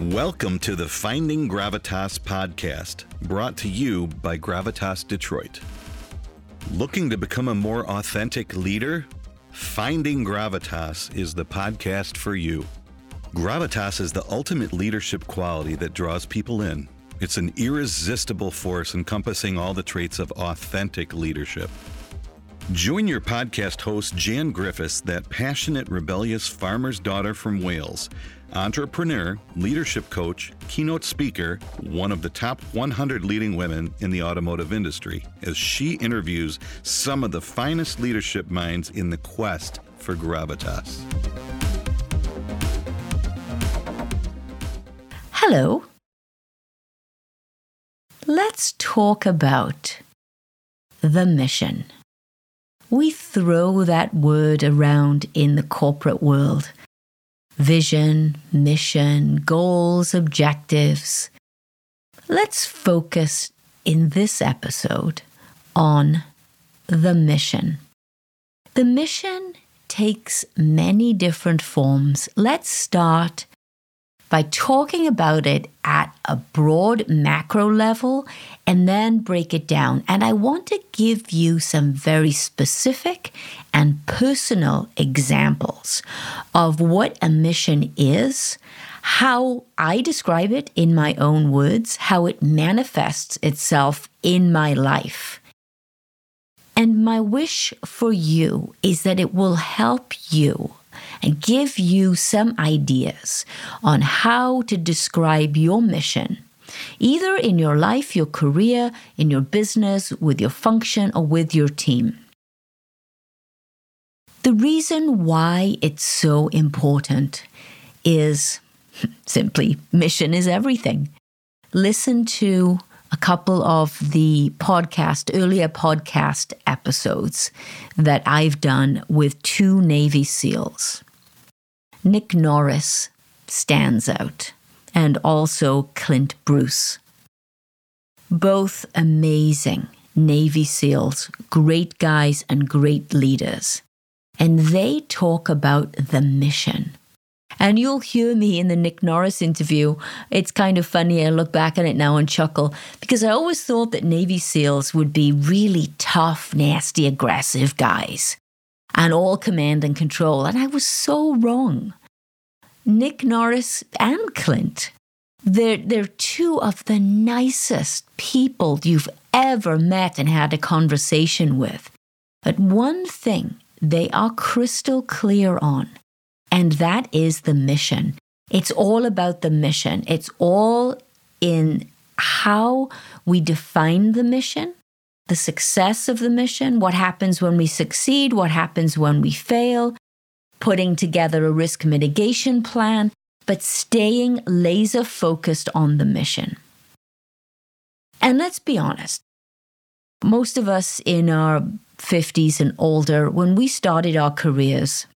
Welcome to the Finding Gravitas podcast, brought to you by Gravitas Detroit. Looking to become a more authentic leader? Finding Gravitas is the podcast for you. Gravitas is the ultimate leadership quality that draws people in. It's an irresistible force encompassing all the traits of authentic leadership. Join your podcast host, Jan Griffiths, that passionate, rebellious farmer's daughter from Wales, entrepreneur, leadership coach, keynote speaker, one of the top 100 leading women in the automotive industry, as she interviews some of the finest leadership minds in the quest for gravitas. Hello. Let's talk about the mission we throw that word around in the corporate world vision, mission, goals, objectives. Let's focus in this episode on the mission. The mission takes many different forms. Let's start by talking about it at a broad macro level and then break it down. And I want to give you some very specific and personal examples of what a mission is, how I describe it in my own words, how it manifests itself in my life. And my wish for you is that it will help you and give you some ideas on how to describe your mission, either in your life, your career, in your business, with your function, or with your team. The reason why it's so important is simply mission is everything. Listen to a couple of the podcast, earlier podcast episodes that I've done with two Navy SEALs. Nick Norris stands out, and also Clint Bruce. Both amazing Navy SEALs, great guys and great leaders. And they talk about the mission. And you'll hear me in the Nick Norris interview. It's kind of funny. I look back on it now and chuckle because I always thought that Navy SEALs would be really tough, nasty, aggressive guys and all command and control. And I was so wrong. Nick Norris and Clint, they're, they're two of the nicest people you've ever met and had a conversation with. But one thing they are crystal clear on, and that is the mission. It's all about the mission. It's all in how we define the mission the success of the mission, what happens when we succeed, what happens when we fail, putting together a risk mitigation plan, but staying laser focused on the mission. And let's be honest, most of us in our 50s and older, when we started our careers,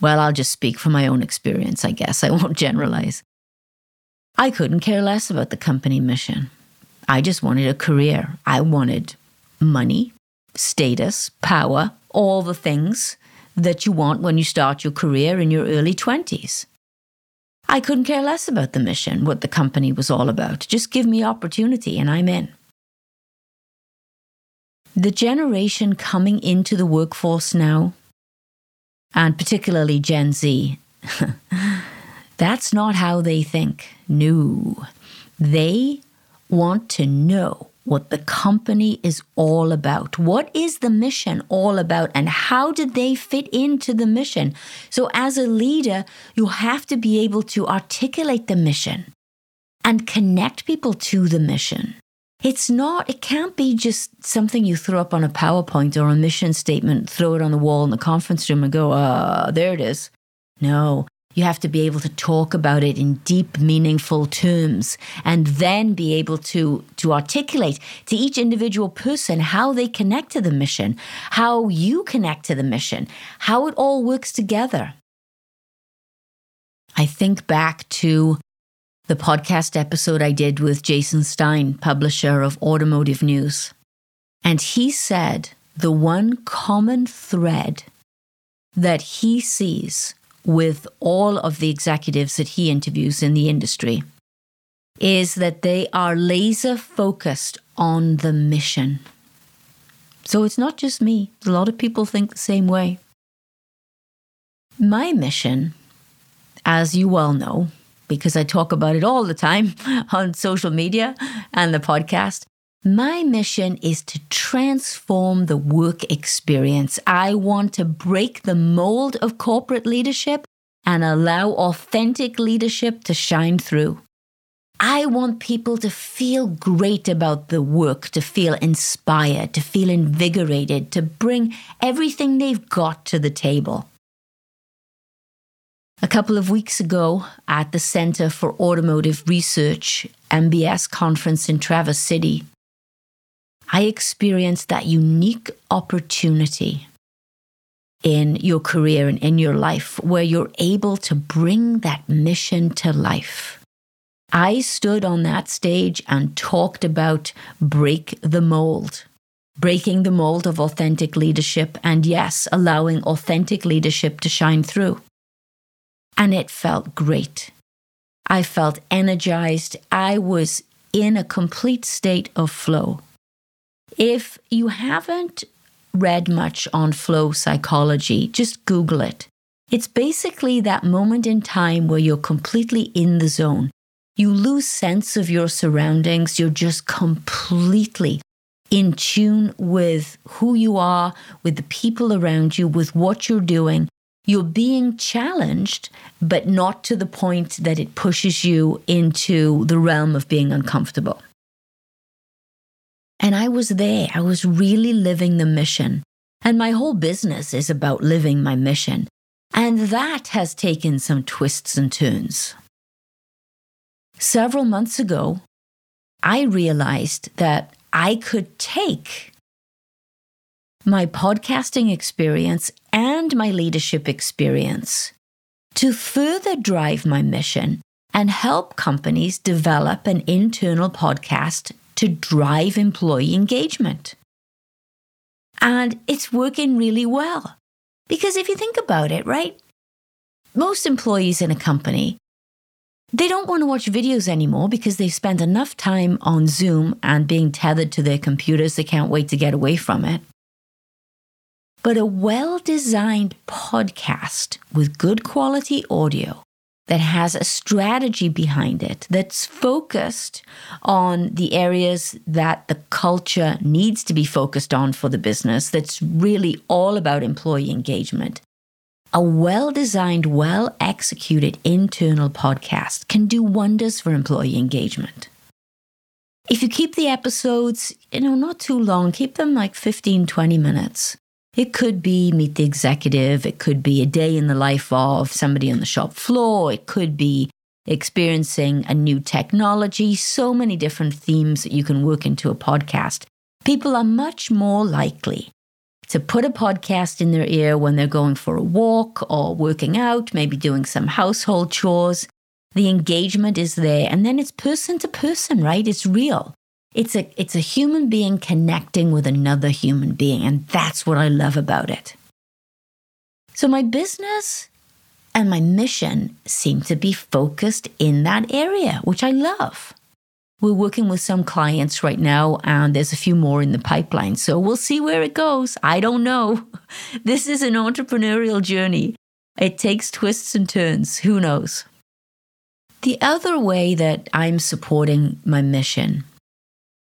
well, I'll just speak from my own experience, I guess. I won't generalize. I couldn't care less about the company mission. I just wanted a career. I wanted money, status, power, all the things that you want when you start your career in your early 20s. I couldn't care less about the mission, what the company was all about. Just give me opportunity and I'm in. The generation coming into the workforce now, and particularly Gen Z, that's not how they think. No. They want to know what the company is all about. What is the mission all about, and how did they fit into the mission? So, as a leader, you have to be able to articulate the mission and connect people to the mission. It's not, it can't be just something you throw up on a PowerPoint or a mission statement, throw it on the wall in the conference room and go, ah, there it is. No, you have to be able to talk about it in deep, meaningful terms and then be able to, to articulate to each individual person how they connect to the mission, how you connect to the mission, how it all works together. I think back to the podcast episode I did with Jason Stein, publisher of Automotive News. And he said the one common thread that he sees with all of the executives that he interviews in the industry is that they are laser focused on the mission. So it's not just me, a lot of people think the same way. My mission, as you well know, because I talk about it all the time on social media and the podcast, my mission is to transform the work experience. I want to break the mold of corporate leadership and allow authentic leadership to shine through. I want people to feel great about the work, to feel inspired, to feel invigorated, to bring everything they've got to the table. A couple of weeks ago at the Center for Automotive Research MBS conference in Traverse City, I experienced that unique opportunity in your career and in your life where you're able to bring that mission to life. I stood on that stage and talked about break the mold, breaking the mold of authentic leadership, and yes, allowing authentic leadership to shine through. And it felt great. I felt energized. I was in a complete state of flow. If you haven't read much on flow psychology, just Google it. It's basically that moment in time where you're completely in the zone. You lose sense of your surroundings. You're just completely in tune with who you are, with the people around you, with what you're doing. You're being challenged, but not to the point that it pushes you into the realm of being uncomfortable. And I was there. I was really living the mission. And my whole business is about living my mission. And that has taken some twists and turns. Several months ago, I realized that I could take my podcasting experience and my leadership experience to further drive my mission and help companies develop an internal podcast to drive employee engagement. And it's working really well. Because if you think about it, right? Most employees in a company, they don't want to watch videos anymore because they've spent enough time on Zoom and being tethered to their computers, they can't wait to get away from it. But a well designed podcast with good quality audio that has a strategy behind it that's focused on the areas that the culture needs to be focused on for the business, that's really all about employee engagement. A well designed, well executed internal podcast can do wonders for employee engagement. If you keep the episodes, you know, not too long, keep them like 15, 20 minutes. It could be meet the executive. It could be a day in the life of somebody on the shop floor. It could be experiencing a new technology. So many different themes that you can work into a podcast. People are much more likely to put a podcast in their ear when they're going for a walk or working out, maybe doing some household chores. The engagement is there. And then it's person to person, right? It's real. It's a it's a human being connecting with another human being and that's what I love about it. So my business and my mission seem to be focused in that area, which I love. We're working with some clients right now, and there's a few more in the pipeline. So we'll see where it goes. I don't know. This is an entrepreneurial journey. It takes twists and turns. Who knows? The other way that I'm supporting my mission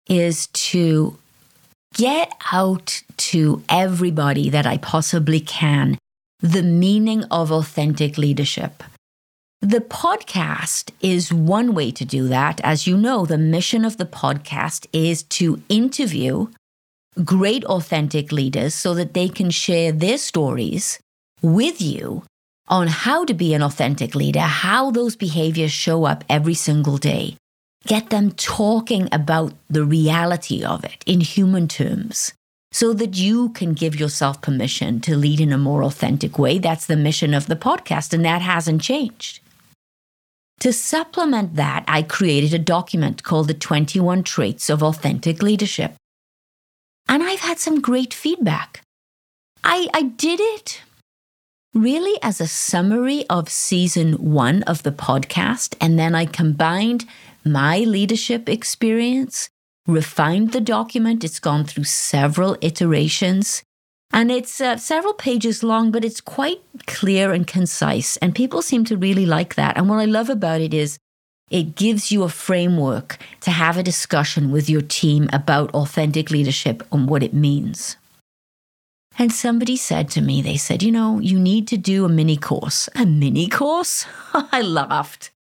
is to get out to everybody that I possibly can the meaning of authentic leadership. The podcast is one way to do that. As you know, the mission of the podcast is to interview great authentic leaders so that they can share their stories with you on how to be an authentic leader, how those behaviors show up every single day. Get them talking about the reality of it in human terms so that you can give yourself permission to lead in a more authentic way. That's the mission of the podcast, and that hasn't changed. To supplement that, I created a document called The 21 Traits of Authentic Leadership. And I've had some great feedback. I, I did it really as a summary of season one of the podcast. And then I combined my leadership experience, refined the document. It's gone through several iterations. And it's uh, several pages long, but it's quite clear and concise. And people seem to really like that. And what I love about it is it gives you a framework to have a discussion with your team about authentic leadership and what it means. And somebody said to me, they said, you know, you need to do a mini course. A mini course? I laughed.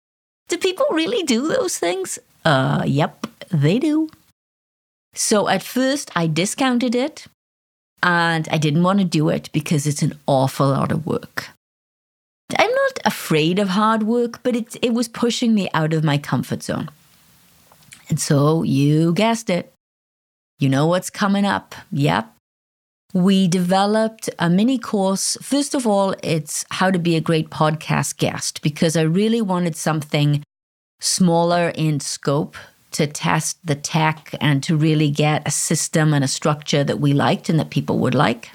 Do people really do those things? Uh, yep, they do. So at first I discounted it and I didn't want to do it because it's an awful lot of work. I'm not afraid of hard work, but it, it was pushing me out of my comfort zone. And so you guessed it. You know what's coming up. Yep. We developed a mini course. First of all, it's how to be a great podcast guest because I really wanted something smaller in scope to test the tech and to really get a system and a structure that we liked and that people would like.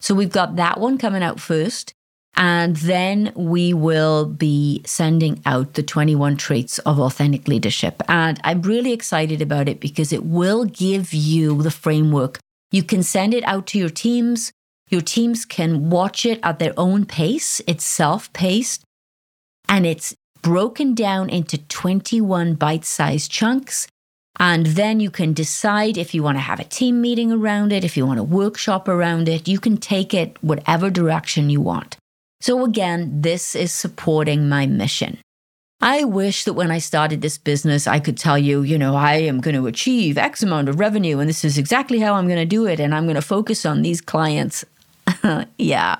So we've got that one coming out first. And then we will be sending out the 21 traits of authentic leadership. And I'm really excited about it because it will give you the framework. You can send it out to your teams. Your teams can watch it at their own pace. It's self paced and it's broken down into 21 bite sized chunks. And then you can decide if you want to have a team meeting around it, if you want a workshop around it. You can take it whatever direction you want. So, again, this is supporting my mission. I wish that when I started this business, I could tell you, you know, I am going to achieve X amount of revenue and this is exactly how I'm going to do it. And I'm going to focus on these clients. yeah.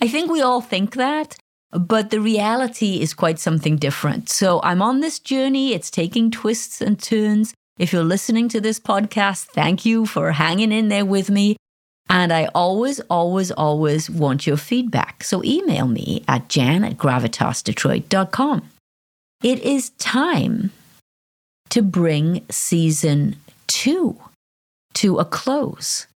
I think we all think that. But the reality is quite something different. So I'm on this journey. It's taking twists and turns. If you're listening to this podcast, thank you for hanging in there with me. And I always, always, always want your feedback. So email me at jan at gravitasdetroit.com. It is time to bring season two to a close.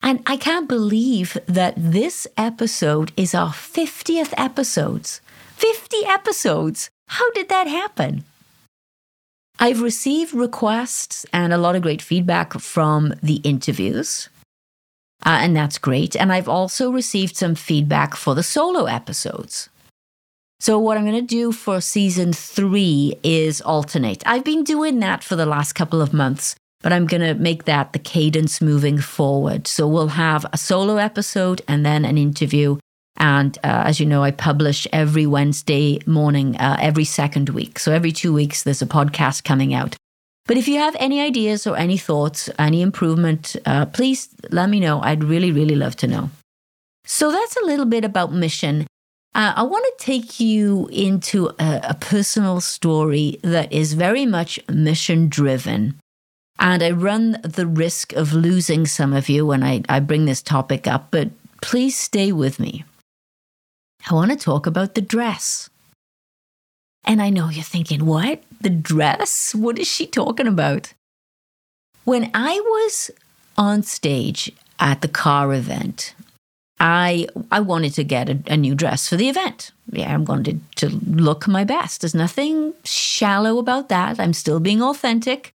And I can't believe that this episode is our 50th episodes. 50 episodes! How did that happen? I've received requests and a lot of great feedback from the interviews. Uh, and that's great. And I've also received some feedback for the solo episodes. So, what I'm going to do for season three is alternate. I've been doing that for the last couple of months, but I'm going to make that the cadence moving forward. So, we'll have a solo episode and then an interview. And uh, as you know, I publish every Wednesday morning, uh, every second week. So, every two weeks, there's a podcast coming out. But if you have any ideas or any thoughts, any improvement, uh, please let me know. I'd really, really love to know. So that's a little bit about mission. Uh, I want to take you into a, a personal story that is very much mission driven. And I run the risk of losing some of you when I, I bring this topic up, but please stay with me. I want to talk about the dress. And I know you're thinking, what? The dress? What is she talking about? When I was on stage at the car event, I I wanted to get a, a, new dress for the event. Yeah, I'm going to, to look my best. There's nothing shallow about that. I'm still being authentic.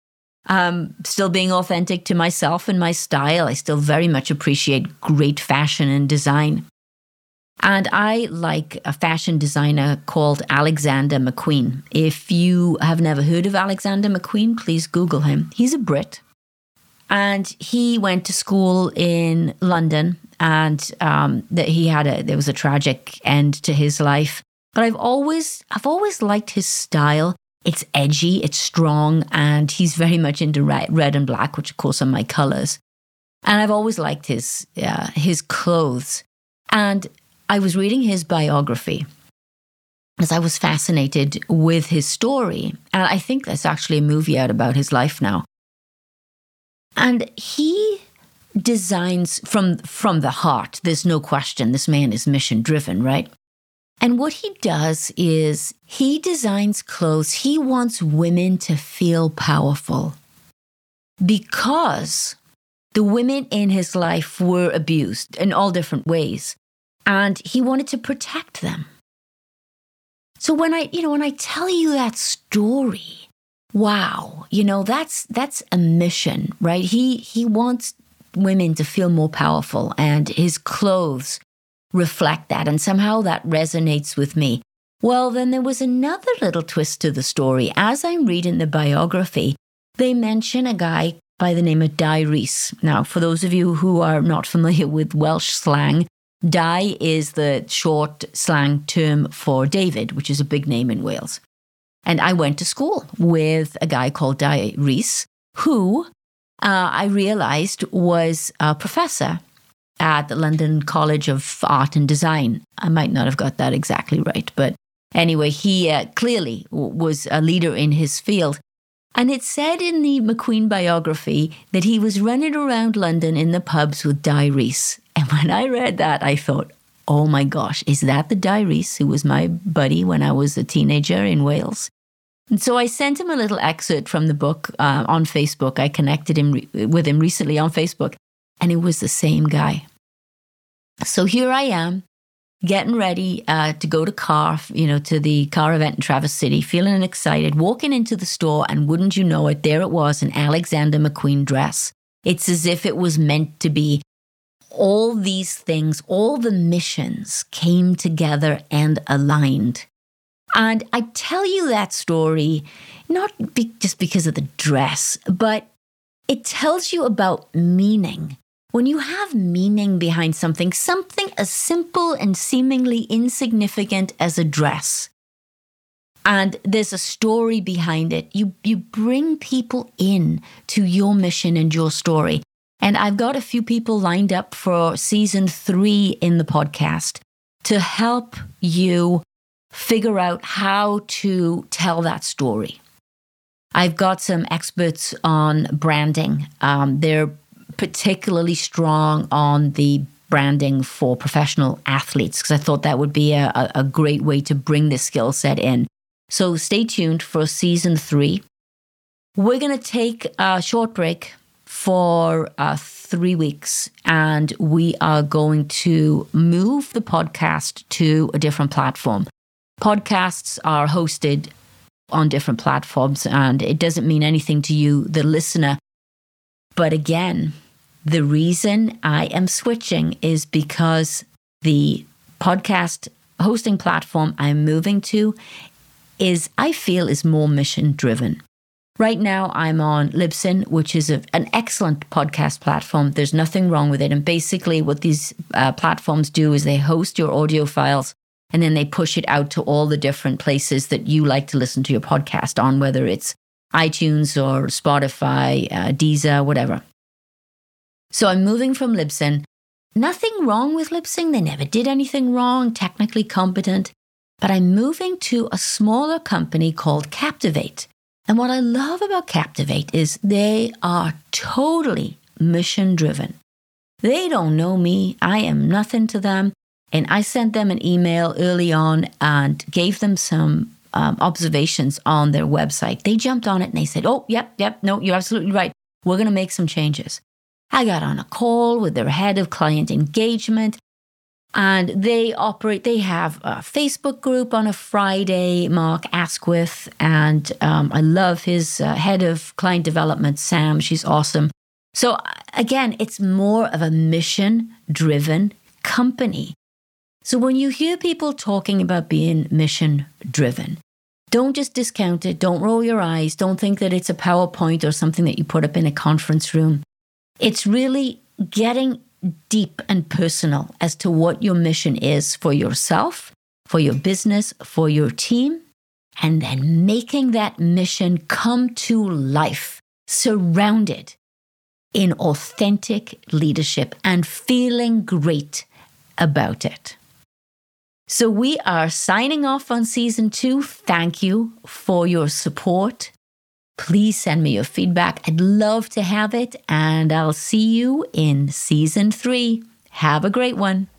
Um, still being authentic to myself and my style. I still very much appreciate great fashion and design. And I like a fashion designer called Alexander McQueen. If you have never heard of Alexander McQueen, please Google him. He's a Brit. And he went to school in London and um, that he had a there was a tragic end to his life. But I've always I've always liked his style. It's edgy, it's strong, and he's very much into red, red and black, which of course are my colors. And I've always liked his uh, his clothes. And I was reading his biography as I was fascinated with his story. And I think there's actually a movie out about his life now. And he designs from from the heart. There's no question this man is mission driven, right? And what he does is he designs clothes. He wants women to feel powerful because the women in his life were abused in all different ways. and he wanted to protect them. So when I, you know, when I tell you that story, wow, you know, that's that's a mission, right? He he wants women to feel more powerful and his clothes reflect that and somehow that resonates with me. Well, then there was another little twist to the story. As I'm reading the biography, they mention a guy by the name of Di Rees. Now, for those of you who are not familiar with Welsh slang, Di is the short slang term for David, which is a big name in Wales. And I went to school with a guy called Di Rees, who uh, I realized was a professor at the London College of Art and Design. I might not have got that exactly right, but anyway, he uh, clearly was a leader in his field. And it said in the McQueen biography that he was running around London in the pubs with Di Rees. And when I read that, I thought, oh my gosh, is that the Di Rees who was my buddy when I was a teenager in Wales? And so I sent him a little excerpt from the book uh, on Facebook. I connected him re- with him recently on Facebook, and it was the same guy. So here I am, getting ready uh, to go to car, you know, to the car event in Traverse City, feeling excited, walking into the store, and wouldn't you know it, there it was, an Alexander McQueen dress. It's as if it was meant to be. All these things, all the missions came together and aligned. And I tell you that story not be- just because of the dress, but it tells you about meaning. When you have meaning behind something, something as simple and seemingly insignificant as a dress, and there's a story behind it, you, you bring people in to your mission and your story. And I've got a few people lined up for season three in the podcast to help you figure out how to tell that story. I've got some experts on branding. Um, they're particularly strong on the branding for professional athletes because I thought that would be a, a great way to bring this skill set in. So stay tuned for season three. We're going to take a short break for uh, three weeks and we are going to move the podcast to a different platform. Podcasts are hosted on different platforms and it doesn't mean anything to you, the listener. But again, the reason I am switching is because the podcast hosting platform I'm moving to is, I feel, is more mission driven. Right now, I'm on Libsyn, which is a, an excellent podcast platform. There's nothing wrong with it. And basically, what these uh, platforms do is they host your audio files and then they push it out to all the different places that you like to listen to your podcast on, whether it's iTunes or Spotify, uh, Deezer, whatever. So I'm moving from Libsyn. Nothing wrong with Libsyn. They never did anything wrong, technically competent. But I'm moving to a smaller company called Captivate. And what I love about Captivate is they are totally mission driven. They don't know me. I am nothing to them. And I sent them an email early on and gave them some um, observations on their website. They jumped on it and they said, Oh, yep, yep, no, you're absolutely right. We're going to make some changes. I got on a call with their head of client engagement and they operate, they have a Facebook group on a Friday, Mark Asquith, and um, I love his uh, head of client development, Sam. She's awesome. So, again, it's more of a mission driven company. So, when you hear people talking about being mission driven, don't just discount it. Don't roll your eyes. Don't think that it's a PowerPoint or something that you put up in a conference room. It's really getting deep and personal as to what your mission is for yourself, for your business, for your team, and then making that mission come to life, surrounded in authentic leadership and feeling great about it. So, we are signing off on season two. Thank you for your support. Please send me your feedback. I'd love to have it. And I'll see you in season three. Have a great one.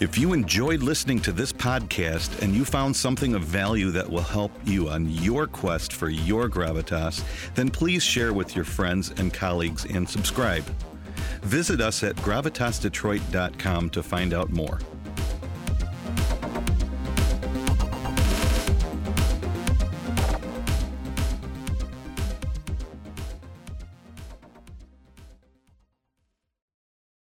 If you enjoyed listening to this podcast and you found something of value that will help you on your quest for your gravitas, then please share with your friends and colleagues and subscribe. Visit us at gravitasdetroit.com to find out more.